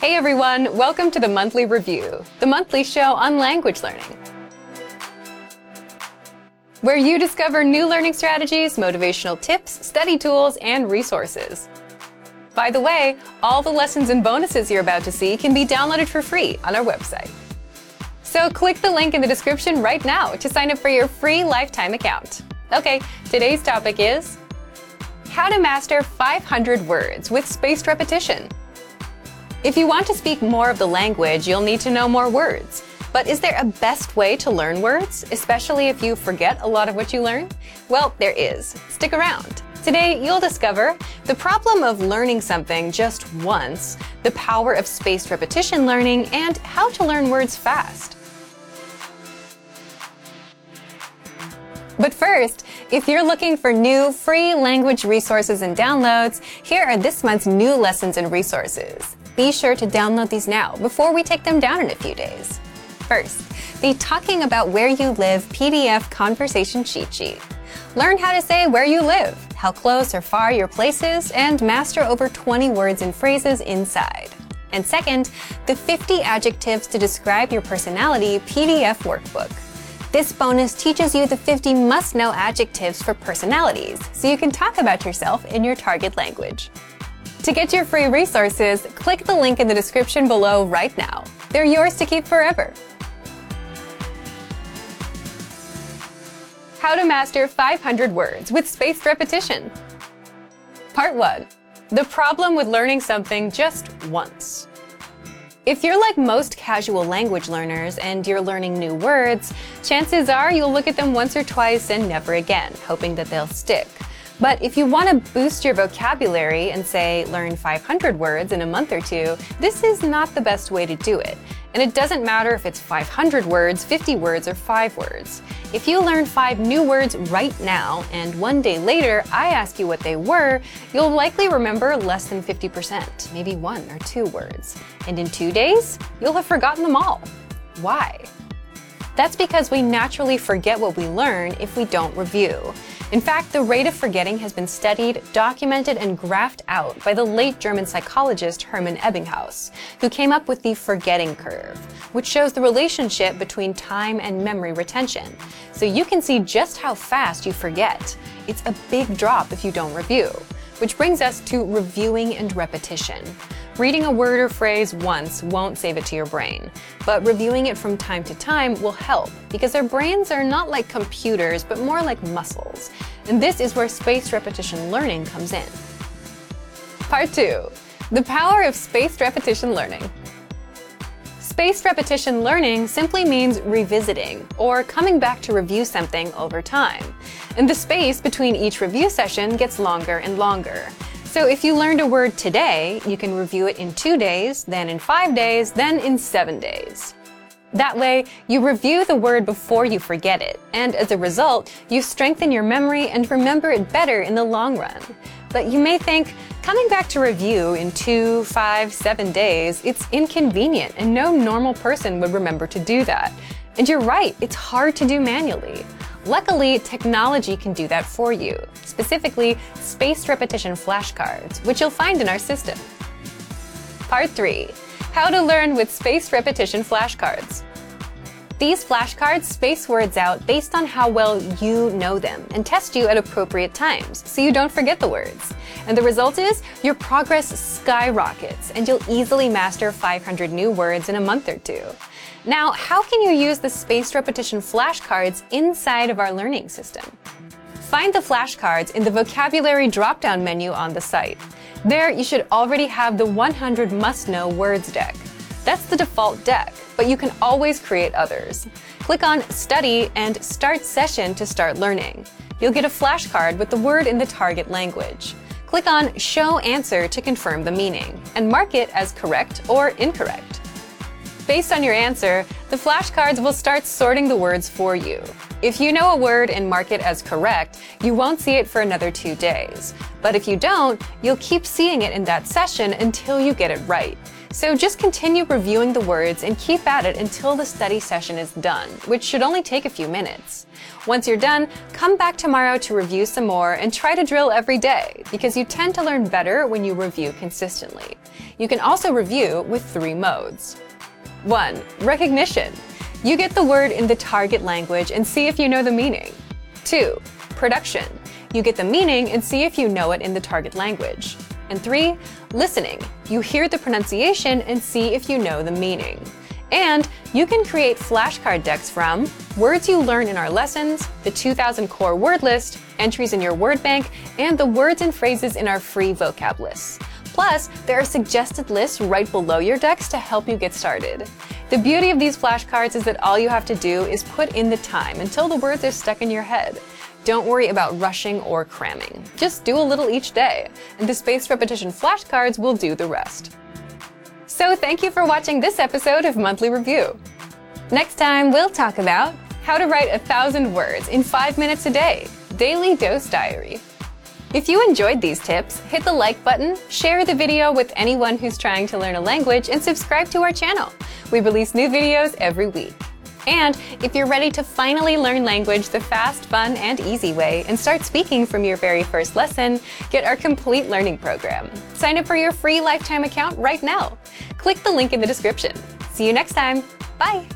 Hey everyone, welcome to the Monthly Review, the monthly show on language learning. Where you discover new learning strategies, motivational tips, study tools, and resources. By the way, all the lessons and bonuses you're about to see can be downloaded for free on our website. So click the link in the description right now to sign up for your free lifetime account. Okay, today's topic is how to master 500 words with spaced repetition. If you want to speak more of the language, you'll need to know more words. But is there a best way to learn words, especially if you forget a lot of what you learn? Well, there is. Stick around. Today, you'll discover the problem of learning something just once, the power of spaced repetition learning, and how to learn words fast. But first, if you're looking for new free language resources and downloads, here are this month's new lessons and resources. Be sure to download these now before we take them down in a few days. First, the Talking About Where You Live PDF Conversation Cheat Sheet. Learn how to say where you live, how close or far your place is, and master over 20 words and phrases inside. And second, the 50 Adjectives to Describe Your Personality PDF Workbook. This bonus teaches you the 50 must know adjectives for personalities, so you can talk about yourself in your target language. To get your free resources, click the link in the description below right now. They're yours to keep forever. How to master 500 words with spaced repetition. Part 1. The problem with learning something just once. If you're like most casual language learners and you're learning new words, chances are you'll look at them once or twice and never again, hoping that they'll stick. But if you want to boost your vocabulary and say learn 500 words in a month or two, this is not the best way to do it. And it doesn't matter if it's 500 words, 50 words, or 5 words. If you learn 5 new words right now, and one day later I ask you what they were, you'll likely remember less than 50%, maybe 1 or 2 words. And in 2 days, you'll have forgotten them all. Why? That's because we naturally forget what we learn if we don't review. In fact, the rate of forgetting has been studied, documented, and graphed out by the late German psychologist Hermann Ebbinghaus, who came up with the forgetting curve, which shows the relationship between time and memory retention. So you can see just how fast you forget. It's a big drop if you don't review. Which brings us to reviewing and repetition. Reading a word or phrase once won't save it to your brain, but reviewing it from time to time will help because our brains are not like computers but more like muscles. And this is where spaced repetition learning comes in. Part 2 The Power of Spaced Repetition Learning. Spaced repetition learning simply means revisiting or coming back to review something over time. And the space between each review session gets longer and longer. So if you learned a word today, you can review it in two days, then in five days, then in seven days. That way, you review the word before you forget it, and as a result, you strengthen your memory and remember it better in the long run. But you may think, coming back to review in two, five, seven days, it's inconvenient and no normal person would remember to do that. And you're right, it's hard to do manually. Luckily, technology can do that for you, specifically spaced repetition flashcards, which you'll find in our system. Part 3. How to learn with spaced repetition flashcards. These flashcards space words out based on how well you know them and test you at appropriate times so you don't forget the words. And the result is your progress skyrockets and you'll easily master 500 new words in a month or two. Now, how can you use the spaced repetition flashcards inside of our learning system? Find the flashcards in the vocabulary drop-down menu on the site. There, you should already have the 100 must-know words deck. That's the default deck, but you can always create others. Click on Study and Start Session to start learning. You'll get a flashcard with the word in the target language. Click on Show Answer to confirm the meaning, and mark it as correct or incorrect. Based on your answer, the flashcards will start sorting the words for you. If you know a word and mark it as correct, you won't see it for another two days. But if you don't, you'll keep seeing it in that session until you get it right. So just continue reviewing the words and keep at it until the study session is done, which should only take a few minutes. Once you're done, come back tomorrow to review some more and try to drill every day because you tend to learn better when you review consistently. You can also review with three modes. 1. Recognition. You get the word in the target language and see if you know the meaning. 2. Production. You get the meaning and see if you know it in the target language. And 3. Listening. You hear the pronunciation and see if you know the meaning. And you can create flashcard decks from words you learn in our lessons, the 2000 core word list, entries in your word bank, and the words and phrases in our free vocab lists. Plus, there are suggested lists right below your decks to help you get started. The beauty of these flashcards is that all you have to do is put in the time until the words are stuck in your head. Don't worry about rushing or cramming. Just do a little each day, and the spaced repetition flashcards will do the rest. So thank you for watching this episode of Monthly Review. Next time, we'll talk about how to write a thousand words in five minutes a day, Daily Dose Diary. If you enjoyed these tips, hit the like button, share the video with anyone who's trying to learn a language, and subscribe to our channel. We release new videos every week. And if you're ready to finally learn language the fast, fun, and easy way and start speaking from your very first lesson, get our complete learning program. Sign up for your free lifetime account right now. Click the link in the description. See you next time. Bye.